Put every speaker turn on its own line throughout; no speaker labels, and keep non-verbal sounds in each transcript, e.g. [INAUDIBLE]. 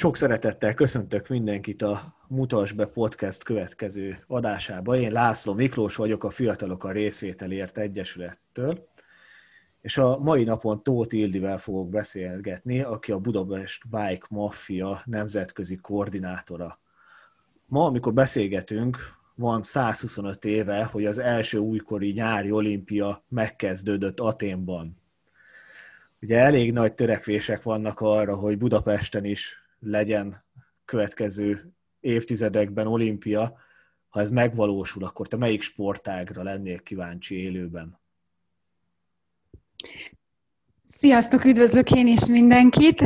Sok szeretettel köszöntök mindenkit a Mutas be podcast következő adásába. Én László Miklós vagyok a Fiatalok a Részvételért Egyesülettől, és a mai napon Tóth Ildivel fogok beszélgetni, aki a Budapest Bike Mafia nemzetközi koordinátora. Ma, amikor beszélgetünk, van 125 éve, hogy az első újkori nyári olimpia megkezdődött Aténban. Ugye elég nagy törekvések vannak arra, hogy Budapesten is legyen következő évtizedekben olimpia. Ha ez megvalósul, akkor te melyik sportágra lennél kíváncsi élőben?
Sziasztok, üdvözlök én is mindenkit!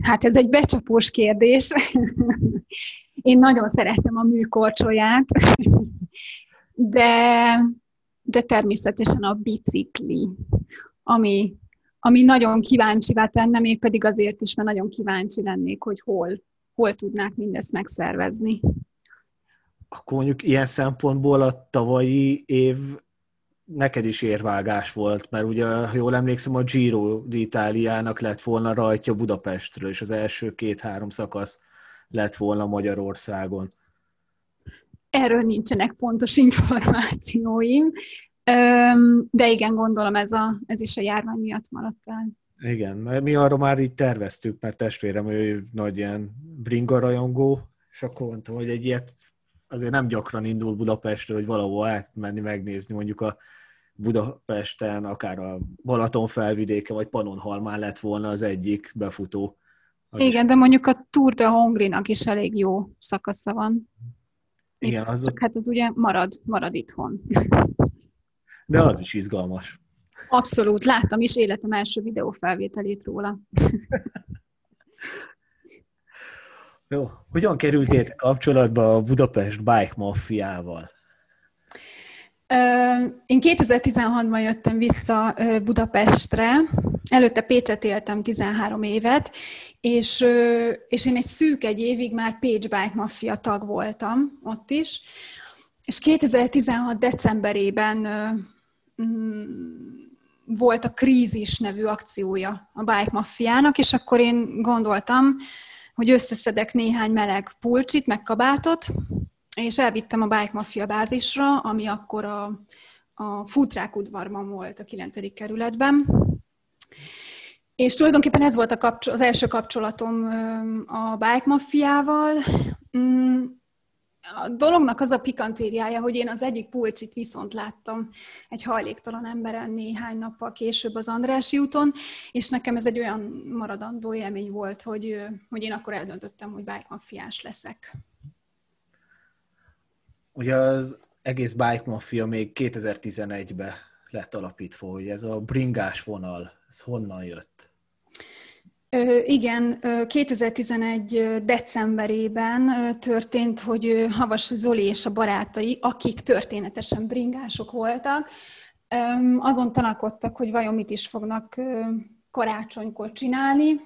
Hát ez egy becsapós kérdés. Én nagyon szeretem a műkorcsolyát, de, de természetesen a bicikli, ami, ami nagyon kíváncsivá tenne, még pedig azért is, mert nagyon kíváncsi lennék, hogy hol, hol tudnák mindezt megszervezni.
Akkor mondjuk ilyen szempontból a tavalyi év neked is érvágás volt, mert ugye, ha jól emlékszem, a Giro d'Italiának lett volna rajtja Budapestről, és az első két-három szakasz lett volna Magyarországon.
Erről nincsenek pontos információim, de igen, gondolom ez, a, ez is a járvány miatt maradt el.
Igen, mert mi arra már így terveztük, mert testvérem ő nagy ilyen bringa rajongó, és akkor mondtam, hogy egy ilyet azért nem gyakran indul Budapestről, hogy valahol elmenni megnézni mondjuk a Budapesten, akár a Balaton felvidéke, vagy Panonhalmán lett volna az egyik befutó.
Az Igen, is... de mondjuk a Tour de Hongrinak is elég jó szakasza van. Igen, Itt, az... Csak hát az ugye marad, marad itthon.
De az is izgalmas.
Abszolút, láttam is életem első videófelvételét róla. [LAUGHS]
Jó, hogyan kerültél kapcsolatba a Budapest Bike Mafiával?
Én 2016-ban jöttem vissza Budapestre, előtte Pécset éltem 13 évet, és, és én egy szűk egy évig már Pécs Bike Mafia tag voltam ott is, és 2016 decemberében volt a Krízis nevű akciója a Bike Mafiának, és akkor én gondoltam, hogy összeszedek néhány meleg pulcsit, meg kabátot, és elvittem a Bike Mafia bázisra, ami akkor a, a Futrák udvarban volt a 9. kerületben. És tulajdonképpen ez volt a kapcsol- az első kapcsolatom a Bike Mafiával. A dolognak az a pikantériája, hogy én az egyik pulcsit viszont láttam egy hajléktalan emberen néhány nappal később az Andrási úton, és nekem ez egy olyan maradandó élmény volt, hogy, hogy én akkor eldöntöttem, hogy bike mafiás leszek.
Ugye az egész Bike Mafia még 2011-ben lett alapítva, hogy ez a bringás vonal, ez honnan jött?
Igen, 2011. decemberében történt, hogy Havas Zoli és a barátai, akik történetesen bringások voltak, azon tanakodtak, hogy vajon mit is fognak karácsonykor csinálni,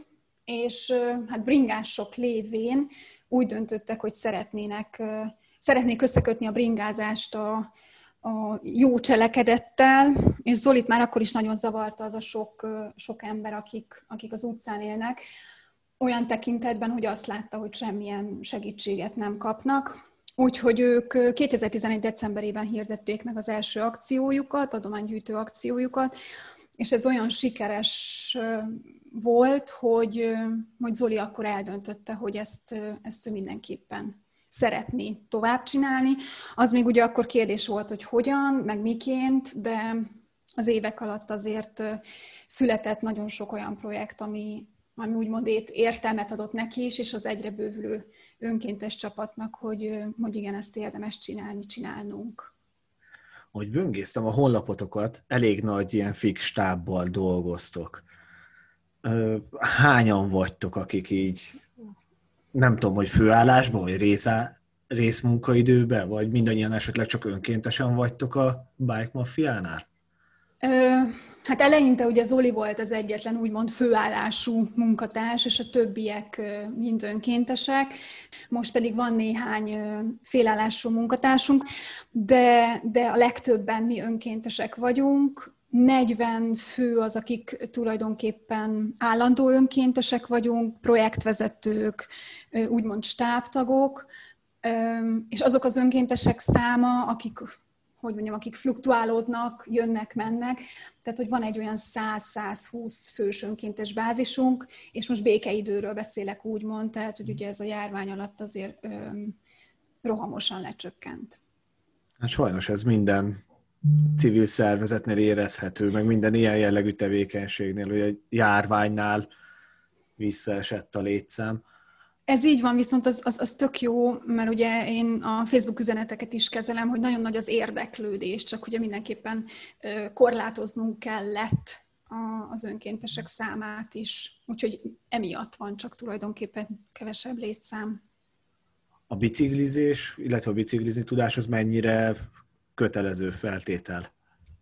és hát bringások lévén úgy döntöttek, hogy szeretnének szeretnék összekötni a bringázást a, a jó cselekedettel, és Zolit már akkor is nagyon zavarta az a sok, sok ember, akik, akik az utcán élnek, olyan tekintetben, hogy azt látta, hogy semmilyen segítséget nem kapnak. Úgyhogy ők 2011. decemberében hirdették meg az első akciójukat, adománygyűjtő akciójukat, és ez olyan sikeres volt, hogy, hogy Zoli akkor eldöntötte, hogy ezt, ezt ő mindenképpen szeretné tovább csinálni. Az még ugye akkor kérdés volt, hogy hogyan, meg miként, de az évek alatt azért született nagyon sok olyan projekt, ami, ami úgymond értelmet adott neki is, és az egyre bővülő önkéntes csapatnak, hogy, hogy igen, ezt érdemes csinálni, csinálnunk.
Hogy böngésztem a honlapotokat, elég nagy ilyen fix stábbal dolgoztok. Hányan vagytok, akik így nem tudom, hogy főállásban, vagy részá, részmunkaidőben, vagy mindannyian esetleg csak önkéntesen vagytok a Bike Mafiánál?
Ö, hát eleinte ugye Zoli volt az egyetlen úgymond főállású munkatárs, és a többiek mind önkéntesek. Most pedig van néhány félállású munkatársunk, de, de a legtöbben mi önkéntesek vagyunk. 40 fő az, akik tulajdonképpen állandó önkéntesek vagyunk, projektvezetők, úgymond stábtagok, és azok az önkéntesek száma, akik hogy mondjam, akik fluktuálódnak, jönnek, mennek. Tehát, hogy van egy olyan 100-120 fős önkéntes bázisunk, és most békeidőről beszélek úgymond, tehát, hogy ugye ez a járvány alatt azért öm, rohamosan lecsökkent.
Hát sajnos ez minden civil szervezetnél érezhető, meg minden ilyen jellegű tevékenységnél, hogy a járványnál visszaesett a létszám.
Ez így van, viszont az, az, az tök jó, mert ugye én a Facebook üzeneteket is kezelem, hogy nagyon nagy az érdeklődés, csak ugye mindenképpen korlátoznunk kellett az önkéntesek számát is. Úgyhogy emiatt van csak tulajdonképpen kevesebb létszám.
A biciklizés, illetve a biciklizni tudás az mennyire kötelező feltétel?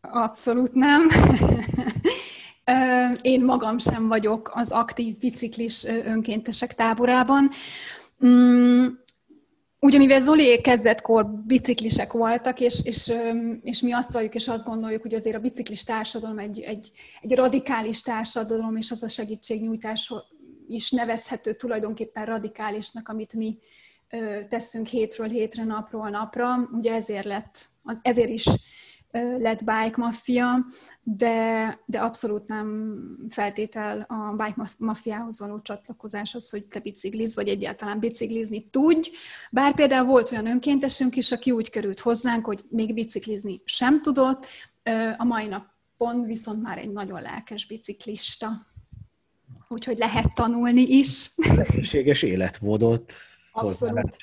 Abszolút nem. [LAUGHS] Én magam sem vagyok az aktív biciklis önkéntesek táborában. Mm, ugye, mivel Zoli kezdetkor biciklisek voltak, és, és, és mi azt valljuk, és azt gondoljuk, hogy azért a biciklis társadalom egy, egy, egy radikális társadalom, és az a segítségnyújtás is nevezhető tulajdonképpen radikálisnak, amit mi teszünk hétről hétre, napról napra. Ugye ezért lett, az, ezért is lett Bike Mafia, de, de abszolút nem feltétel a Bike Mafiához való csatlakozáshoz, hogy te bicikliz, vagy egyáltalán biciklizni tudj. Bár például volt olyan önkéntesünk is, aki úgy került hozzánk, hogy még biciklizni sem tudott, a mai napon viszont már egy nagyon lelkes biciklista. Úgyhogy lehet tanulni is.
Lehetséges életmódot Abszolút.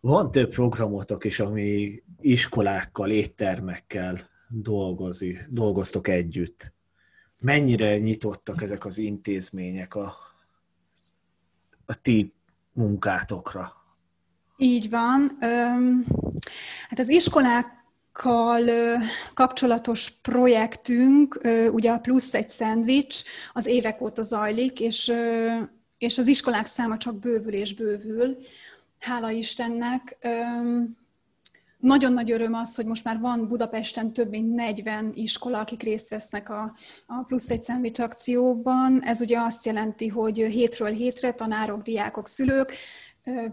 Van több programotok is, ami iskolákkal, éttermekkel dolgozi, dolgoztok együtt. Mennyire nyitottak ezek az intézmények a, a ti munkátokra?
Így van. Hát az iskolákkal kapcsolatos projektünk, ugye a plusz egy szendvics, az évek óta zajlik, és, és az iskolák száma csak bővül és bővül. Hála Istennek. Nagyon nagy öröm az, hogy most már van Budapesten több mint 40 iskola, akik részt vesznek a, a plusz egy szendvics akcióban. Ez ugye azt jelenti, hogy hétről hétre tanárok, diákok, szülők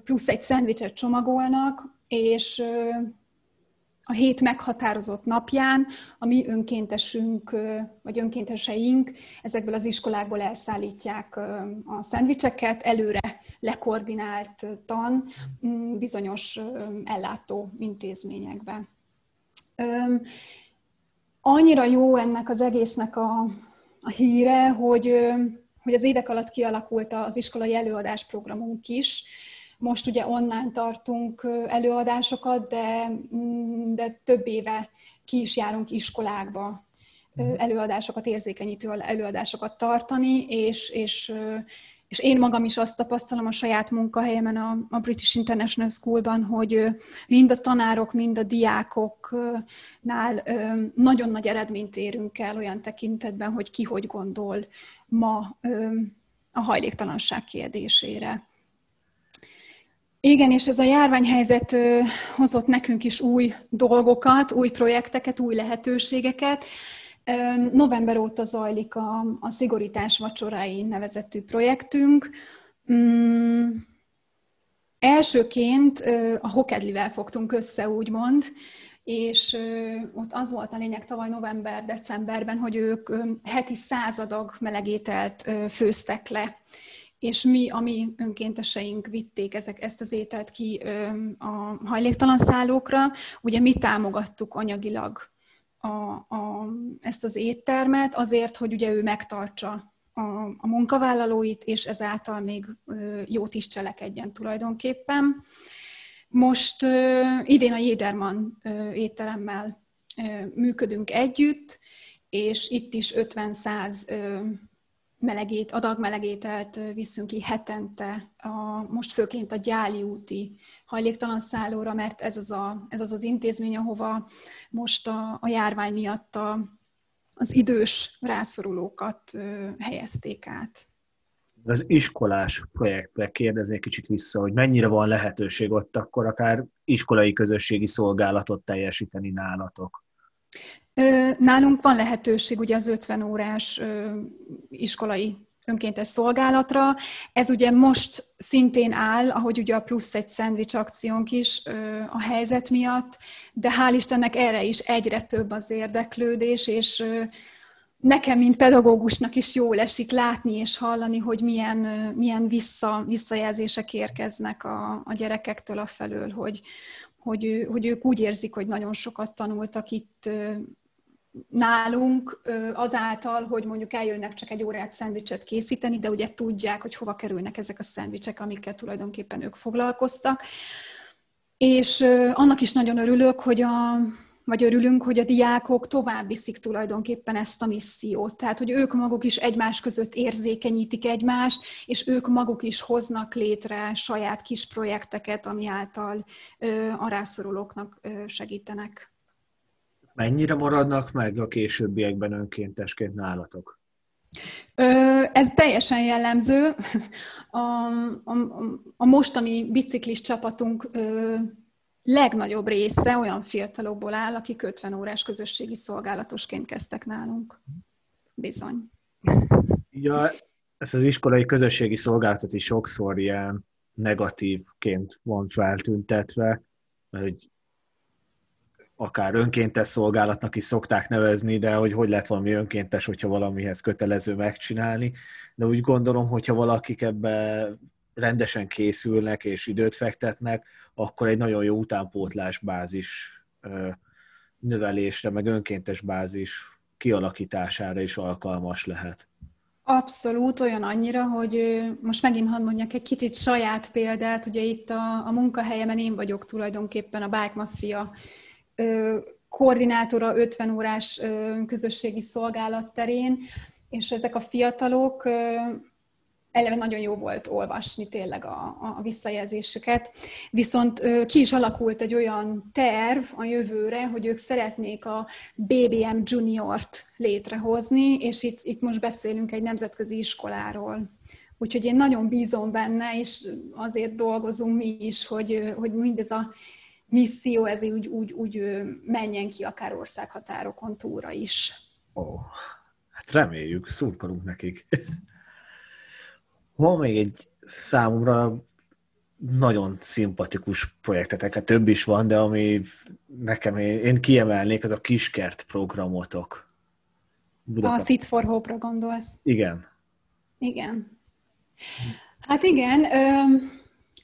plusz egy szendvicset csomagolnak, és a hét meghatározott napján a mi önkéntesünk, vagy önkénteseink ezekből az iskolákból elszállítják a szendvicseket, előre lekoordinált tan bizonyos ellátó intézményekbe. Annyira jó ennek az egésznek a, a híre, hogy, hogy az évek alatt kialakult az iskolai előadásprogramunk is, most ugye online tartunk előadásokat, de, mm, de több éve ki is járunk iskolákba előadásokat, érzékenyítő előadásokat tartani, és, és, és én magam is azt tapasztalom a saját munkahelyemen a, a British International Schoolban, hogy mind a tanárok, mind a diákoknál nagyon nagy eredményt érünk el olyan tekintetben, hogy ki hogy gondol ma a hajléktalanság kérdésére. Igen, és ez a járványhelyzet hozott nekünk is új dolgokat, új projekteket, új lehetőségeket. November óta zajlik a, a szigorítás vacsorai nevezetű projektünk. Mm, elsőként a Hokedlivel fogtunk össze, úgymond, és ott az volt a lényeg tavaly november-decemberben, hogy ők heti századag melegételt főztek le és mi, a mi önkénteseink vitték ezek, ezt az ételt ki a hajléktalan szállókra, ugye mi támogattuk anyagilag a, a, ezt az éttermet azért, hogy ugye ő megtartsa a, a munkavállalóit, és ezáltal még jót is cselekedjen tulajdonképpen. Most idén a Jéderman étteremmel működünk együtt, és itt is 50-100 melegét, adag melegételt viszünk ki hetente, a, most főként a Gyáli úti hajléktalan szállóra, mert ez az a, ez az, az intézmény, ahova most a, a járvány miatt a, az idős rászorulókat helyezték át.
Az iskolás projektre kérdeznék kicsit vissza, hogy mennyire van lehetőség ott akkor akár iskolai közösségi szolgálatot teljesíteni nálatok?
Nálunk van lehetőség ugye az 50 órás iskolai önkéntes szolgálatra. Ez ugye most szintén áll, ahogy ugye a plusz egy szendvics akciónk is a helyzet miatt, de hál' Istennek erre is egyre több az érdeklődés, és nekem, mint pedagógusnak is jól esik látni és hallani, hogy milyen, milyen vissza, visszajelzések érkeznek a, a gyerekektől a felől, hogy, hogy, hogy ők úgy érzik, hogy nagyon sokat tanultak itt nálunk azáltal, hogy mondjuk eljönnek csak egy órát szendvicset készíteni, de ugye tudják, hogy hova kerülnek ezek a szendvicsek, amikkel tulajdonképpen ők foglalkoztak. És annak is nagyon örülök, hogy a, vagy örülünk, hogy a diákok tovább viszik tulajdonképpen ezt a missziót. Tehát, hogy ők maguk is egymás között érzékenyítik egymást, és ők maguk is hoznak létre saját kis projekteket, ami által a rászorulóknak segítenek.
Mennyire maradnak meg a későbbiekben önkéntesként nálatok?
Ez teljesen jellemző. A, a, a mostani biciklis csapatunk legnagyobb része olyan fiatalokból áll, akik 50 órás közösségi szolgálatosként kezdtek nálunk. Bizony.
Ja, ezt az iskolai közösségi szolgálatot is sokszor ilyen negatívként van feltüntetve, hogy akár önkéntes szolgálatnak is szokták nevezni, de hogy hogy lehet valami önkéntes, hogyha valamihez kötelező megcsinálni. De úgy gondolom, hogyha valakik ebbe rendesen készülnek és időt fektetnek, akkor egy nagyon jó utánpótlás bázis növelésre, meg önkéntes bázis kialakítására is alkalmas lehet.
Abszolút olyan annyira, hogy most megint hadd mondjak egy kicsit saját példát, ugye itt a, a munkahelyemen én vagyok tulajdonképpen a Bike Mafia koordinátora 50 órás közösségi szolgálat terén, és ezek a fiatalok eleve nagyon jó volt olvasni tényleg a, a visszajelzéseket, viszont ki is alakult egy olyan terv a jövőre, hogy ők szeretnék a BBM Juniort létrehozni, és itt, itt most beszélünk egy nemzetközi iskoláról. Úgyhogy én nagyon bízom benne, és azért dolgozunk mi is, hogy, hogy mindez a misszió, ez úgy, úgy, úgy menjen ki akár országhatárokon túra is.
Ó, hát reméljük, szurkolunk nekik. Van még egy számomra nagyon szimpatikus projektetek, hát több is van, de ami nekem, én kiemelnék, az a kiskert programotok.
Budapest. A Seeds for Hope-ra gondolsz?
Igen.
Igen. Hát igen,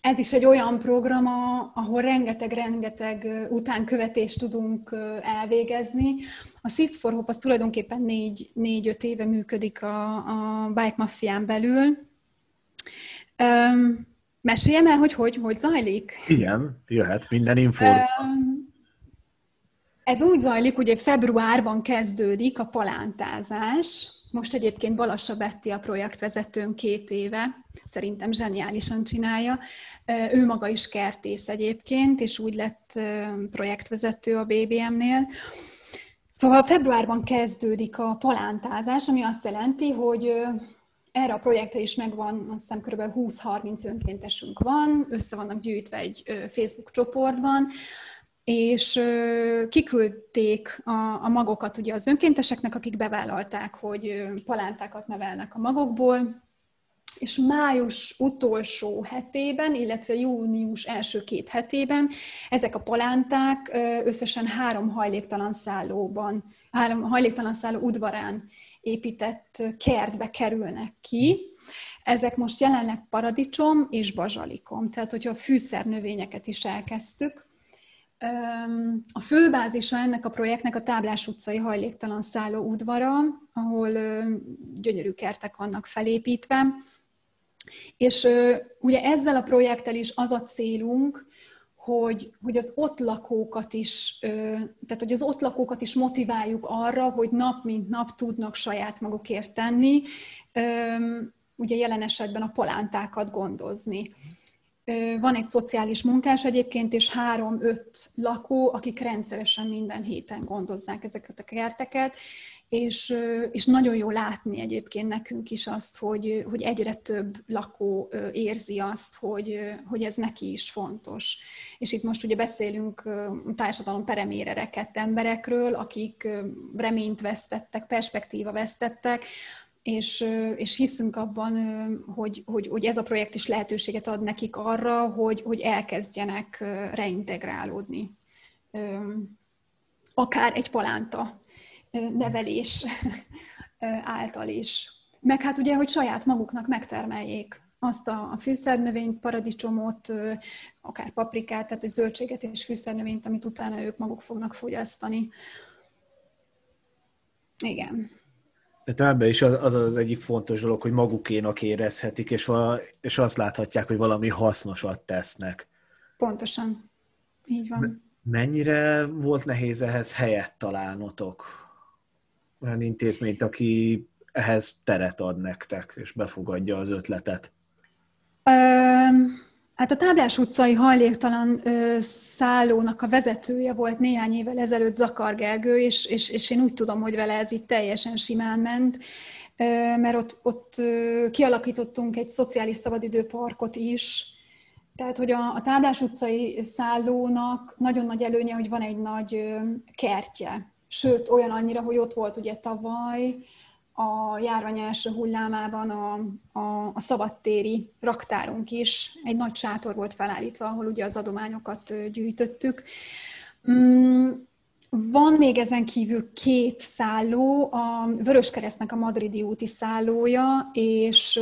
ez is egy olyan program, ahol rengeteg-rengeteg utánkövetést tudunk elvégezni. A Seeds for Hope az tulajdonképpen négy, négy-öt éve működik a, a Bike Mafián belül. Um, meséljem el, hogy, hogy hogy zajlik?
Igen, jöhet minden info. Um,
ez úgy zajlik, hogy februárban kezdődik a palántázás, most egyébként Balassa Betti a projektvezetőn két éve, szerintem zseniálisan csinálja. Ő maga is kertész egyébként, és úgy lett projektvezető a BBM-nél. Szóval februárban kezdődik a palántázás, ami azt jelenti, hogy erre a projektre is megvan, azt hiszem kb. 20-30 önkéntesünk van, össze vannak gyűjtve egy Facebook csoportban, és kiküldték a, a magokat ugye az önkénteseknek, akik bevállalták, hogy palántákat nevelnek a magokból, és május utolsó hetében, illetve június első két hetében ezek a palánták összesen három hajléktalan szállóban, három hajléktalan szálló udvarán épített kertbe kerülnek ki. Ezek most jelenleg paradicsom és bazsalikom, tehát hogyha a fűszernövényeket is elkezdtük, a főbázisa ennek a projektnek a Táblás utcai hajléktalan szálló udvara, ahol gyönyörű kertek vannak felépítve. És ugye ezzel a projekttel is az a célunk, hogy, hogy az ott lakókat is, tehát hogy az ott lakókat is motiváljuk arra, hogy nap mint nap tudnak saját magukért tenni, ugye jelen esetben a polántákat gondozni. Van egy szociális munkás egyébként, és három-öt lakó, akik rendszeresen minden héten gondozzák ezeket a kerteket, és, és nagyon jó látni egyébként nekünk is azt, hogy, hogy egyre több lakó érzi azt, hogy, hogy ez neki is fontos. És itt most ugye beszélünk társadalom peremére rekedt emberekről, akik reményt vesztettek, perspektíva vesztettek, és, és hiszünk abban, hogy, hogy, hogy ez a projekt is lehetőséget ad nekik arra, hogy, hogy elkezdjenek reintegrálódni. Akár egy palánta nevelés által is. Meg hát ugye, hogy saját maguknak megtermeljék azt a, a fűszernövényt, paradicsomot, akár paprikát, tehát hogy zöldséget és fűszernövényt, amit utána ők maguk fognak fogyasztani. Igen.
Szerintem ebben is az, az az egyik fontos dolog, hogy magukénak érezhetik, és, vala, és azt láthatják, hogy valami hasznosat tesznek.
Pontosan. Így van.
Mennyire volt nehéz ehhez helyet találnotok? Olyan intézményt, aki ehhez teret ad nektek, és befogadja az ötletet?
Um Hát a Táblás utcai hajléktalan ö, szállónak a vezetője volt néhány évvel ezelőtt Zakar Gergő, és, és, és én úgy tudom, hogy vele ez itt teljesen simán ment, ö, mert ott, ott ö, kialakítottunk egy szociális szabadidőparkot is, tehát, hogy a, a Táblás utcai szállónak nagyon nagy előnye, hogy van egy nagy kertje. Sőt, olyan annyira, hogy ott volt ugye tavaly, a járvány első hullámában a, a, a szabadtéri raktárunk is egy nagy sátor volt felállítva, ahol ugye az adományokat gyűjtöttük. Mm, van még ezen kívül két szálló, a Vöröskeresztnek a madridi úti szállója, és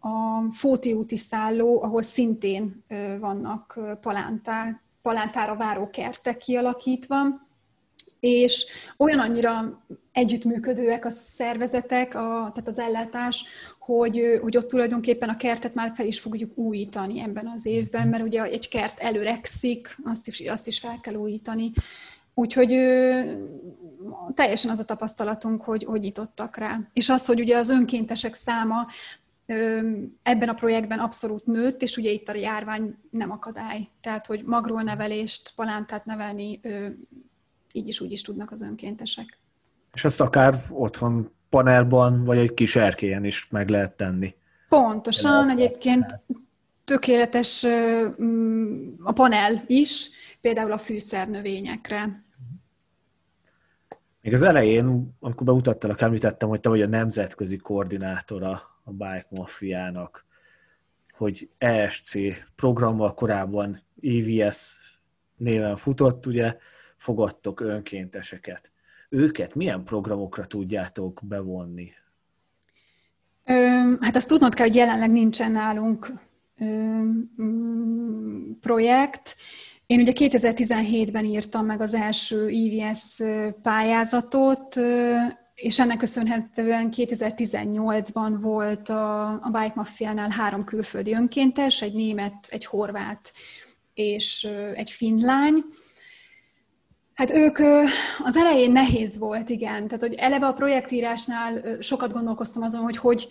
a Fóti úti szálló, ahol szintén vannak palántá, palántára váró kertek kialakítva és olyan annyira együttműködőek a szervezetek, a, tehát az ellátás, hogy, hogy ott tulajdonképpen a kertet már fel is fogjuk újítani ebben az évben, mert ugye egy kert előrekszik, azt is, azt is fel kell újítani. Úgyhogy teljesen az a tapasztalatunk, hogy, hogy nyitottak rá. És az, hogy ugye az önkéntesek száma ebben a projektben abszolút nőtt, és ugye itt a járvány nem akadály. Tehát, hogy magról nevelést, palántát nevelni így is úgy is tudnak az önkéntesek.
És azt akár otthon panelban, vagy egy kis erkélyen is meg lehet tenni.
Pontosan, egyébként tökéletes a panel is, például a fűszernövényekre.
Még az elején, amikor bemutattalak, említettem, hogy te vagy a nemzetközi koordinátora a Bike Mafiának, hogy ESC programmal korábban EVS néven futott, ugye, fogadtok önkénteseket. Őket milyen programokra tudjátok bevonni?
Hát azt tudnod kell, hogy jelenleg nincsen nálunk projekt. Én ugye 2017-ben írtam meg az első IVS pályázatot, és ennek köszönhetően 2018-ban volt a, a Bike Mafiánál három külföldi önkéntes, egy német, egy horvát és egy finn lány, Hát ők az elején nehéz volt, igen. Tehát, hogy eleve a projektírásnál sokat gondolkoztam azon, hogy, hogy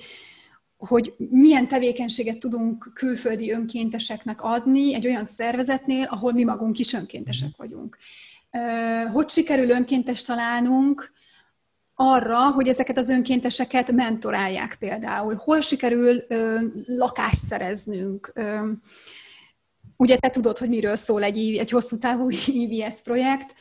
hogy milyen tevékenységet tudunk külföldi önkénteseknek adni egy olyan szervezetnél, ahol mi magunk is önkéntesek mhm. vagyunk. Hogy sikerül önkéntes találnunk arra, hogy ezeket az önkénteseket mentorálják például? Hol sikerül lakást szereznünk? Ugye te tudod, hogy miről szól egy, egy hosszú távú [LAUGHS] IVS projekt.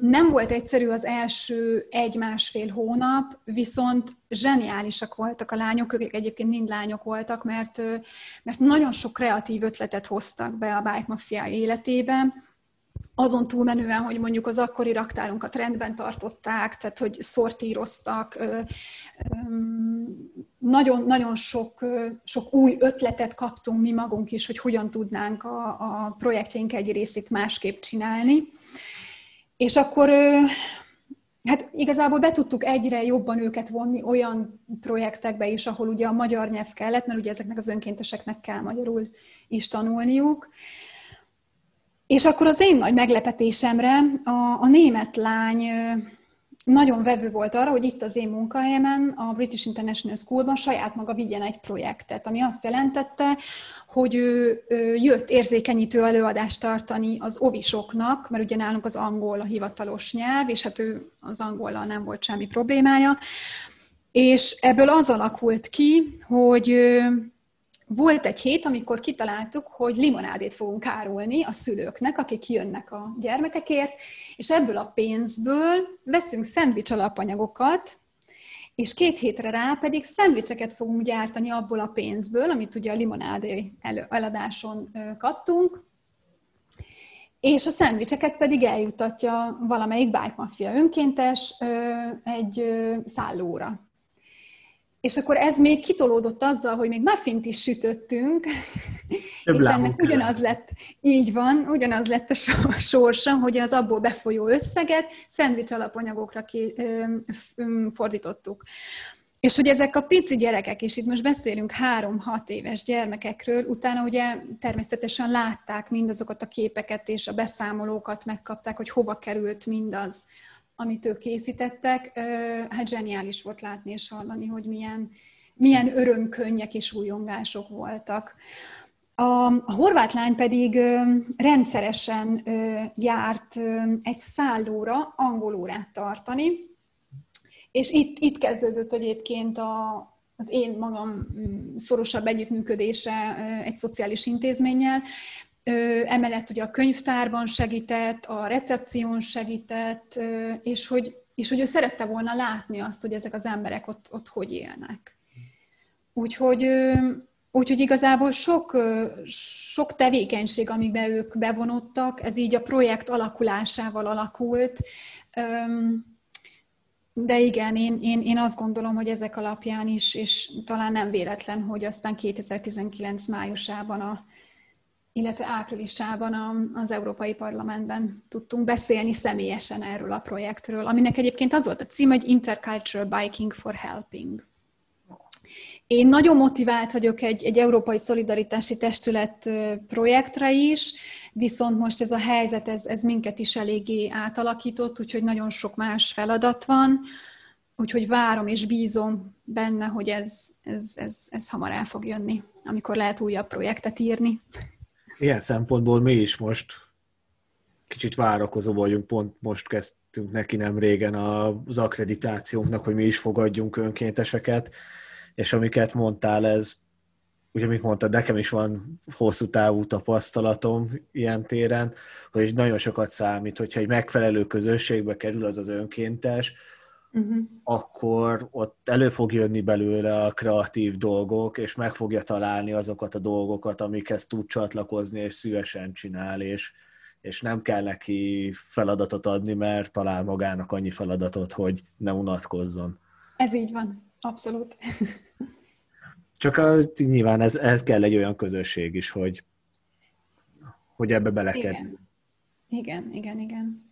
Nem volt egyszerű az első egy-másfél hónap, viszont zseniálisak voltak a lányok, ők egyébként mind lányok voltak, mert, mert nagyon sok kreatív ötletet hoztak be a Bike Mafia életébe, azon túlmenően, hogy mondjuk az akkori raktárunkat rendben tartották, tehát hogy szortíroztak, nagyon, nagyon sok, sok új ötletet kaptunk mi magunk is, hogy hogyan tudnánk a, a projektjeink egy részét másképp csinálni. És akkor hát igazából be tudtuk egyre jobban őket vonni olyan projektekbe is, ahol ugye a magyar nyelv kellett, mert ugye ezeknek az önkénteseknek kell magyarul is tanulniuk. És akkor az én nagy meglepetésemre a, a német lány nagyon vevő volt arra, hogy itt az én munkahelyemen, a British International Schoolban saját maga vigyen egy projektet, ami azt jelentette, hogy ő, ő jött érzékenyítő előadást tartani az ovisoknak, mert ugye nálunk az angol a hivatalos nyelv, és hát ő az angollal nem volt semmi problémája, és ebből az alakult ki, hogy volt egy hét, amikor kitaláltuk, hogy limonádét fogunk árulni a szülőknek, akik jönnek a gyermekekért, és ebből a pénzből veszünk szendvics alapanyagokat, és két hétre rá pedig szendvicseket fogunk gyártani abból a pénzből, amit ugye a limonádé eladáson kaptunk, és a szendvicseket pedig eljutatja valamelyik bike mafia önkéntes egy szállóra. És akkor ez még kitolódott azzal, hogy még muffint is sütöttünk, Több és ennek ugyanaz lett, így van, ugyanaz lett a sorsa, hogy az abból befolyó összeget szendvics alapanyagokra ki, ö, ö, fordítottuk. És hogy ezek a pici gyerekek, és itt most beszélünk három-hat éves gyermekekről, utána ugye természetesen látták mindazokat a képeket és a beszámolókat megkapták, hogy hova került mindaz, amit ők készítettek, hát zseniális volt látni és hallani, hogy milyen, milyen örömkönnyek és újongások voltak. A, a horvát lány pedig rendszeresen járt egy szállóra angol órát tartani, és itt, itt kezdődött egyébként a, az én magam mm, szorosabb együttműködése egy szociális intézménnyel, Emellett ugye a könyvtárban segített, a recepción segített, és hogy, és hogy ő szerette volna látni azt, hogy ezek az emberek ott, ott hogy élnek. Úgyhogy, úgyhogy igazából sok, sok tevékenység, amiben ők bevonottak, ez így a projekt alakulásával alakult. De igen, én, én, én azt gondolom, hogy ezek alapján is, és talán nem véletlen, hogy aztán 2019 májusában a, illetve áprilisában az Európai Parlamentben tudtunk beszélni személyesen erről a projektről, aminek egyébként az volt a cím, hogy Intercultural Biking for Helping. Én nagyon motivált vagyok egy, egy Európai Szolidaritási Testület projektre is, viszont most ez a helyzet, ez, ez minket is eléggé átalakított, úgyhogy nagyon sok más feladat van, úgyhogy várom és bízom benne, hogy ez, ez, ez, ez hamar el fog jönni, amikor lehet újabb projektet írni
ilyen szempontból mi is most kicsit várakozó vagyunk, pont most kezdtünk neki nem régen az akkreditációnknak, hogy mi is fogadjunk önkénteseket, és amiket mondtál, ez, ugye mit mondtad, nekem is van hosszú távú tapasztalatom ilyen téren, hogy nagyon sokat számít, hogyha egy megfelelő közösségbe kerül az az önkéntes, uh-huh. akkor ott elő fog jönni belőle a kreatív dolgok, és meg fogja találni azokat a dolgokat, amikhez tud csatlakozni, és szívesen csinál, és, és nem kell neki feladatot adni, mert talál magának annyi feladatot, hogy ne unatkozzon.
Ez így van, abszolút. [LAUGHS]
Csak a, nyilván ez, ez kell egy olyan közösség is, hogy, hogy ebbe belekedj.
Igen. igen, igen, igen.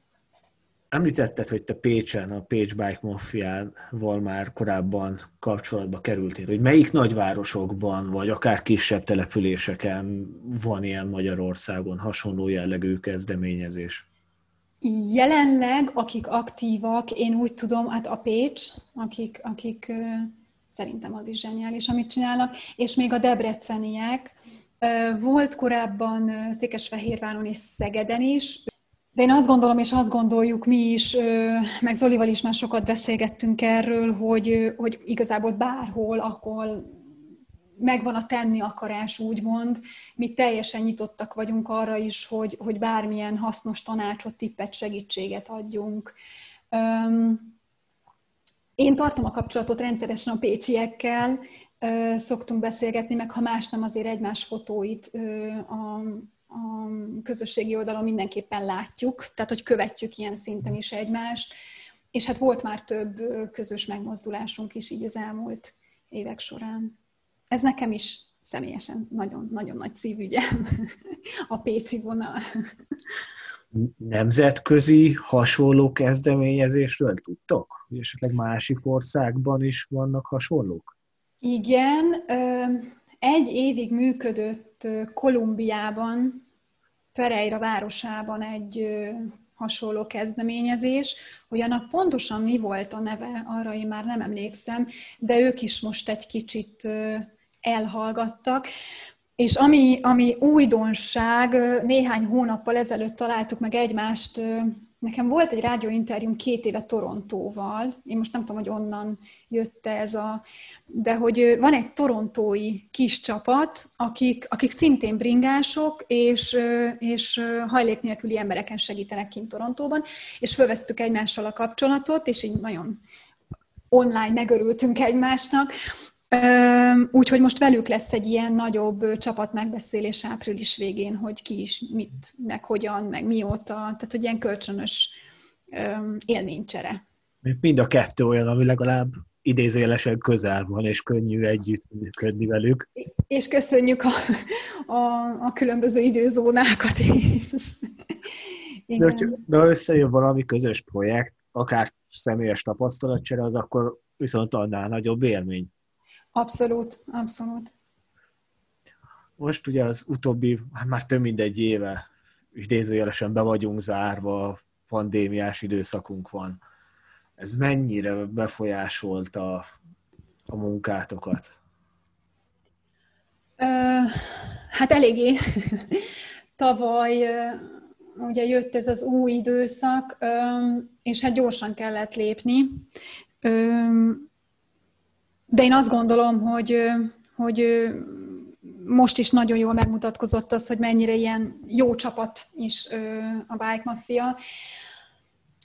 Említetted, hogy te Pécsen, a Pécs Bike Mafiával már korábban kapcsolatba kerültél, hogy melyik nagyvárosokban, vagy akár kisebb településeken van ilyen Magyarországon hasonló jellegű kezdeményezés?
Jelenleg, akik aktívak, én úgy tudom, hát a Pécs, akik, akik szerintem az is zseniális, amit csinálnak, és még a debreceniek. Volt korábban Székesfehérváron és Szegeden is, de én azt gondolom, és azt gondoljuk mi is, meg Zolival is már sokat beszélgettünk erről, hogy, hogy igazából bárhol, ahol megvan a tenni akarás, úgymond, mi teljesen nyitottak vagyunk arra is, hogy, hogy bármilyen hasznos tanácsot, tippet, segítséget adjunk. Én tartom a kapcsolatot rendszeresen a pécsiekkel, szoktunk beszélgetni, meg ha más nem, azért egymás fotóit a, a közösségi oldalon mindenképpen látjuk, tehát hogy követjük ilyen szinten is egymást, és hát volt már több közös megmozdulásunk is így az elmúlt évek során. Ez nekem is személyesen nagyon-nagyon nagy szívügyem, [LAUGHS] a Pécsi vonal.
Nemzetközi hasonló kezdeményezésről tudtok? És esetleg másik országban is vannak hasonlók?
Igen, egy évig működött Kolumbiában, Pereira városában egy hasonló kezdeményezés, hogy annak pontosan mi volt a neve, arra én már nem emlékszem, de ők is most egy kicsit elhallgattak. És ami, ami újdonság, néhány hónappal ezelőtt találtuk meg egymást Nekem volt egy rádióinterjúm két éve Torontóval, én most nem tudom, hogy onnan jött ez a... De hogy van egy torontói kis csapat, akik, akik szintén bringások, és, és hajlék nélküli embereken segítenek kint Torontóban, és fölvesztük egymással a kapcsolatot, és így nagyon online megörültünk egymásnak, Úgyhogy most velük lesz egy ilyen nagyobb csapat megbeszélés április végén, hogy ki is mit, meg hogyan, meg mióta, tehát hogy ilyen kölcsönös élménycsere.
Mind a kettő olyan, ami legalább idézőjelesen közel van, és könnyű együtt működni velük.
És köszönjük a, a, a különböző időzónákat is. [LAUGHS]
Igen. De, de ha összejön valami közös projekt, akár személyes tapasztalatcsere, az akkor viszont annál nagyobb élmény.
Abszolút, abszolút.
Most ugye az utóbbi, hát már több mint egy éve idézőjelesen be vagyunk zárva, pandémiás időszakunk van. Ez mennyire befolyásolta a munkátokat?
Ö, hát eléggé. [LAUGHS] Tavaly ugye jött ez az új időszak, és hát gyorsan kellett lépni. De én azt gondolom, hogy, hogy most is nagyon jól megmutatkozott az, hogy mennyire ilyen jó csapat is a Bike Mafia.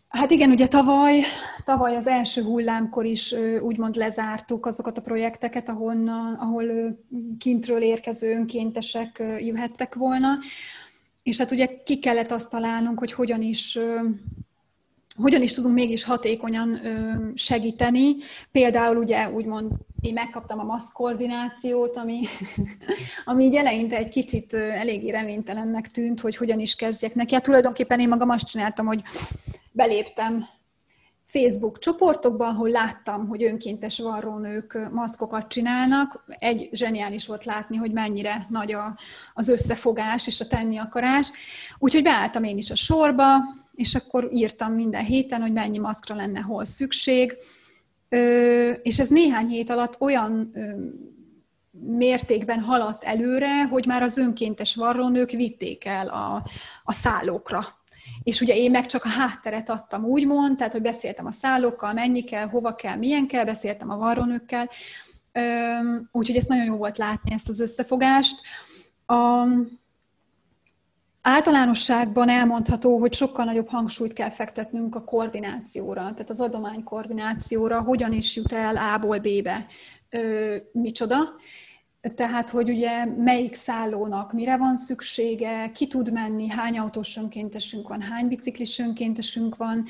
Hát igen, ugye tavaly, tavaly az első hullámkor is úgymond lezártuk azokat a projekteket, ahonnan, ahol kintről érkező önkéntesek jöhettek volna, és hát ugye ki kellett azt találnunk, hogy hogyan is hogyan is tudunk mégis hatékonyan segíteni. Például ugye úgymond én megkaptam a maszk koordinációt, ami, [LAUGHS] ami így eleinte egy kicsit eléggé reménytelennek tűnt, hogy hogyan is kezdjek neki. Hát tulajdonképpen én magam azt csináltam, hogy beléptem Facebook csoportokban, ahol láttam, hogy önkéntes varrónők maszkokat csinálnak. Egy zseniális volt látni, hogy mennyire nagy a, az összefogás és a tenni akarás. Úgyhogy beálltam én is a sorba, és akkor írtam minden héten, hogy mennyi maszkra lenne hol szükség. És ez néhány hét alatt olyan mértékben haladt előre, hogy már az önkéntes varrónők vitték el a, a szállókra és ugye én meg csak a hátteret adtam, úgymond, tehát, hogy beszéltem a szállókkal, mennyi kell, hova kell, milyen kell, beszéltem a varrónőkkel, úgyhogy ezt nagyon jó volt látni, ezt az összefogást. A, Általánosságban elmondható, hogy sokkal nagyobb hangsúlyt kell fektetnünk a koordinációra, tehát az adomány koordinációra, hogyan is jut el A-ból B-be ö, micsoda. Tehát, hogy ugye melyik szállónak mire van szüksége, ki tud menni, hány autós önkéntesünk van, hány biciklis önkéntesünk van.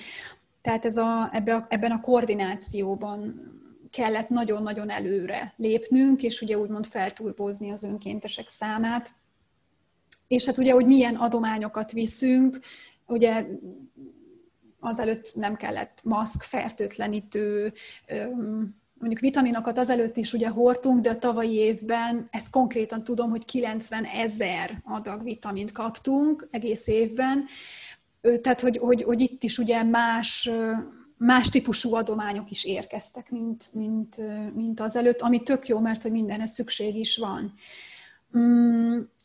Tehát ez a, ebbe a, ebben a koordinációban kellett nagyon-nagyon előre lépnünk, és ugye úgymond felturbózni az önkéntesek számát. És hát ugye, hogy milyen adományokat viszünk, ugye azelőtt nem kellett maszk, fertőtlenítő, mondjuk vitaminokat azelőtt is ugye hordtunk, de a tavalyi évben ezt konkrétan tudom, hogy 90 ezer adag vitamint kaptunk egész évben, tehát hogy, hogy, hogy itt is ugye más, más típusú adományok is érkeztek, mint, mint, mint azelőtt, ami tök jó, mert hogy mindenre szükség is van.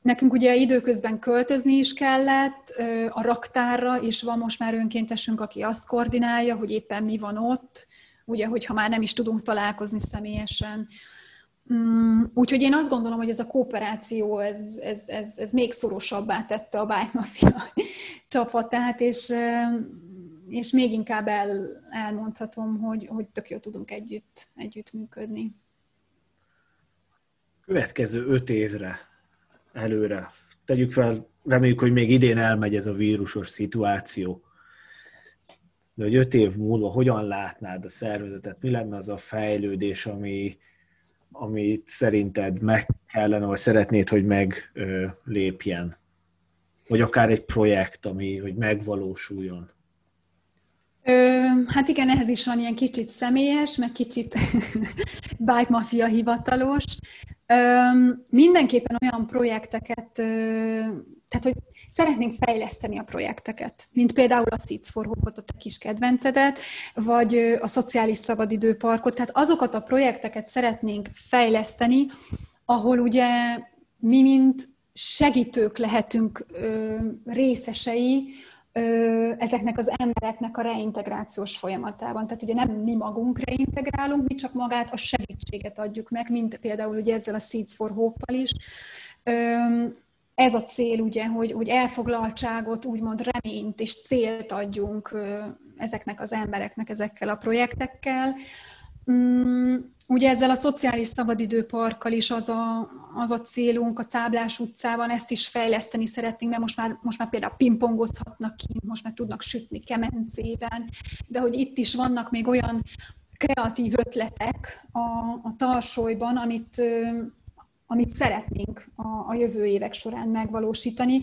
Nekünk ugye időközben költözni is kellett, a raktárra is van most már önkéntesünk, aki azt koordinálja, hogy éppen mi van ott, ugye, hogyha már nem is tudunk találkozni személyesen. Mm, úgyhogy én azt gondolom, hogy ez a kooperáció, ez, ez, ez, ez még szorosabbá tette a Bike Mafia [LAUGHS] csapatát, és, és még inkább el, elmondhatom, hogy, hogy tök jól tudunk együtt, együtt működni.
Következő öt évre előre. Tegyük fel, reméljük, hogy még idén elmegy ez a vírusos szituáció de hogy öt év múlva hogyan látnád a szervezetet, mi lenne az a fejlődés, ami, amit szerinted meg kellene, vagy szeretnéd, hogy meglépjen? Vagy akár egy projekt, ami hogy megvalósuljon?
Ö, hát igen, ehhez is van ilyen kicsit személyes, meg kicsit [LAUGHS] bike mafia hivatalos. Mindenképpen olyan projekteket, tehát hogy szeretnénk fejleszteni a projekteket, mint például a Seeds for Hope-ot, a te kis kedvencedet, vagy a Szociális Szabadidőparkot, tehát azokat a projekteket szeretnénk fejleszteni, ahol ugye mi, mint segítők lehetünk részesei ezeknek az embereknek a reintegrációs folyamatában. Tehát ugye nem mi magunk reintegrálunk, mi csak magát a segítséget adjuk meg, mint például ugye ezzel a Seeds for Hope-val is. Ez a cél ugye, hogy, hogy elfoglaltságot, úgymond reményt és célt adjunk ezeknek az embereknek ezekkel a projektekkel. Ugye ezzel a szociális szabadidőparkkal is az a, az a célunk a Táblás utcában, ezt is fejleszteni szeretnénk, mert most már, most már például pingpongozhatnak ki, most már tudnak sütni kemencében, de hogy itt is vannak még olyan kreatív ötletek a, a tarsolyban, amit, amit szeretnénk a, a jövő évek során megvalósítani.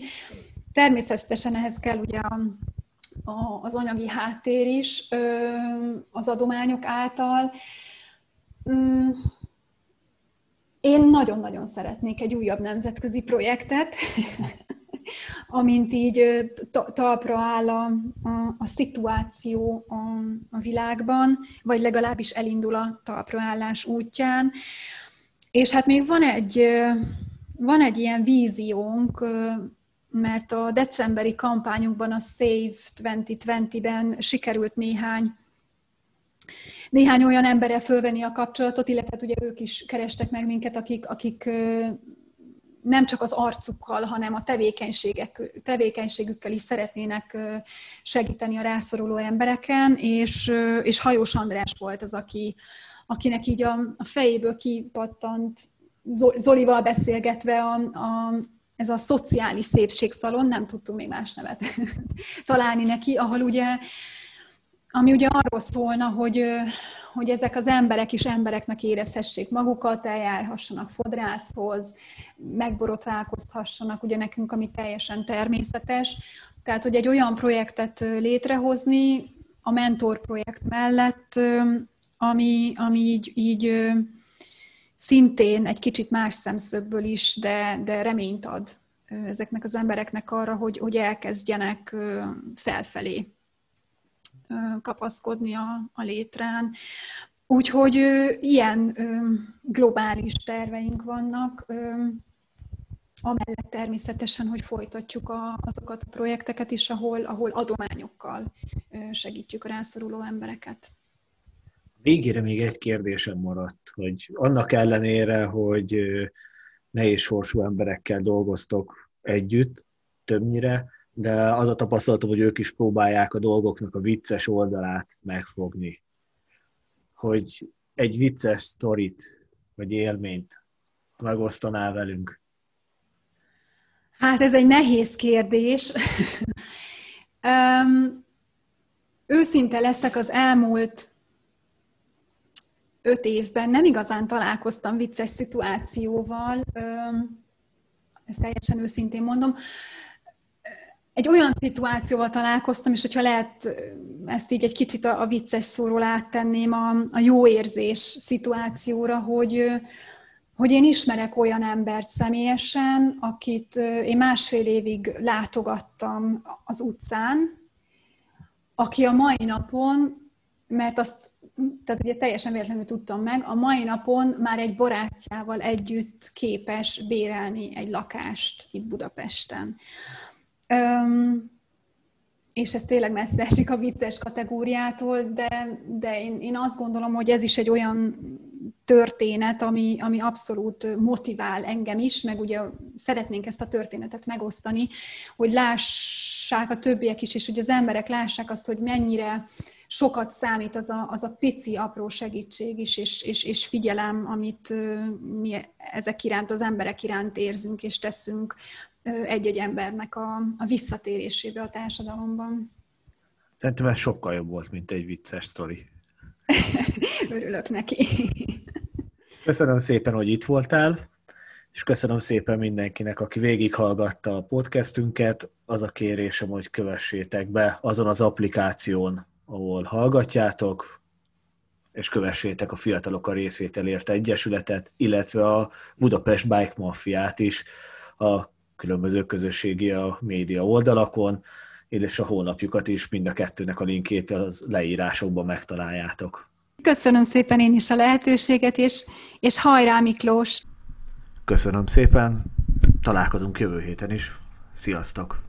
Természetesen ehhez kell ugye a, a, az anyagi háttér is az adományok által, Mm, én nagyon-nagyon szeretnék egy újabb nemzetközi projektet, [LAUGHS] amint így talpra áll a, a, a szituáció a, a világban, vagy legalábbis elindul a talpraállás útján. És hát még van egy, van egy ilyen víziónk, mert a decemberi kampányunkban, a Save 2020-ben sikerült néhány néhány olyan emberrel fölvenni a kapcsolatot, illetve hát ugye ők is kerestek meg minket, akik, akik nem csak az arcukkal, hanem a tevékenységek, tevékenységükkel is szeretnének segíteni a rászoruló embereken, és, és Hajós András volt az, aki, akinek így a, a fejéből kipattant, Zolival beszélgetve a, a, ez a szociális szépségszalon, nem tudtunk még más nevet [LAUGHS] találni neki, ahol ugye ami ugye arról szólna, hogy, hogy ezek az emberek is embereknek érezhessék magukat, eljárhassanak fodrászhoz, megborotválkozhassanak, ugye nekünk, ami teljesen természetes. Tehát, hogy egy olyan projektet létrehozni a mentor projekt mellett, ami, ami így, így szintén egy kicsit más szemszögből is, de, de reményt ad ezeknek az embereknek arra, hogy, hogy elkezdjenek felfelé kapaszkodni a, a létrán. Úgyhogy ilyen globális terveink vannak, amellett természetesen, hogy folytatjuk a, azokat a projekteket is, ahol, ahol adományokkal segítjük a rászoruló embereket.
Végére még egy kérdésem maradt, hogy annak ellenére, hogy nehéz sorsú emberekkel dolgoztok együtt többnyire, de az a tapasztalatom, hogy ők is próbálják a dolgoknak a vicces oldalát megfogni. Hogy egy vicces sztorit, vagy élményt megosztanál velünk.
Hát ez egy nehéz kérdés. [LAUGHS] um, őszinte leszek az elmúlt öt évben nem igazán találkoztam vicces szituációval, ezt teljesen őszintén mondom egy olyan szituációval találkoztam, és hogyha lehet ezt így egy kicsit a, a vicces szóról áttenném a, a jó érzés szituációra, hogy, hogy én ismerek olyan embert személyesen, akit én másfél évig látogattam az utcán, aki a mai napon, mert azt tehát ugye teljesen véletlenül tudtam meg, a mai napon már egy barátjával együtt képes bérelni egy lakást itt Budapesten. Um, és ez tényleg messze esik a vicces kategóriától, de, de én, én azt gondolom, hogy ez is egy olyan történet, ami, ami abszolút motivál engem is, meg ugye szeretnénk ezt a történetet megosztani, hogy lássák a többiek is, és hogy az emberek lássák azt, hogy mennyire sokat számít az a, az a pici, apró segítség is, és, és, és figyelem, amit mi ezek iránt, az emberek iránt érzünk és teszünk egy-egy embernek a, a visszatérésébe a társadalomban.
Szerintem ez sokkal jobb volt, mint egy vicces sztori. [LAUGHS]
Örülök neki.
Köszönöm szépen, hogy itt voltál, és köszönöm szépen mindenkinek, aki végighallgatta a podcastünket. Az a kérésem, hogy kövessétek be azon az applikáción, ahol hallgatjátok, és kövessétek a Fiatalok a Részvételért Egyesületet, illetve a Budapest Bike Mafiát is a különböző közösségi a média oldalakon, és a honlapjukat is, mind a kettőnek a linkjét az leírásokban megtaláljátok.
Köszönöm szépen én is a lehetőséget, és, és hajrá Miklós!
Köszönöm szépen, találkozunk jövő héten is. Sziasztok!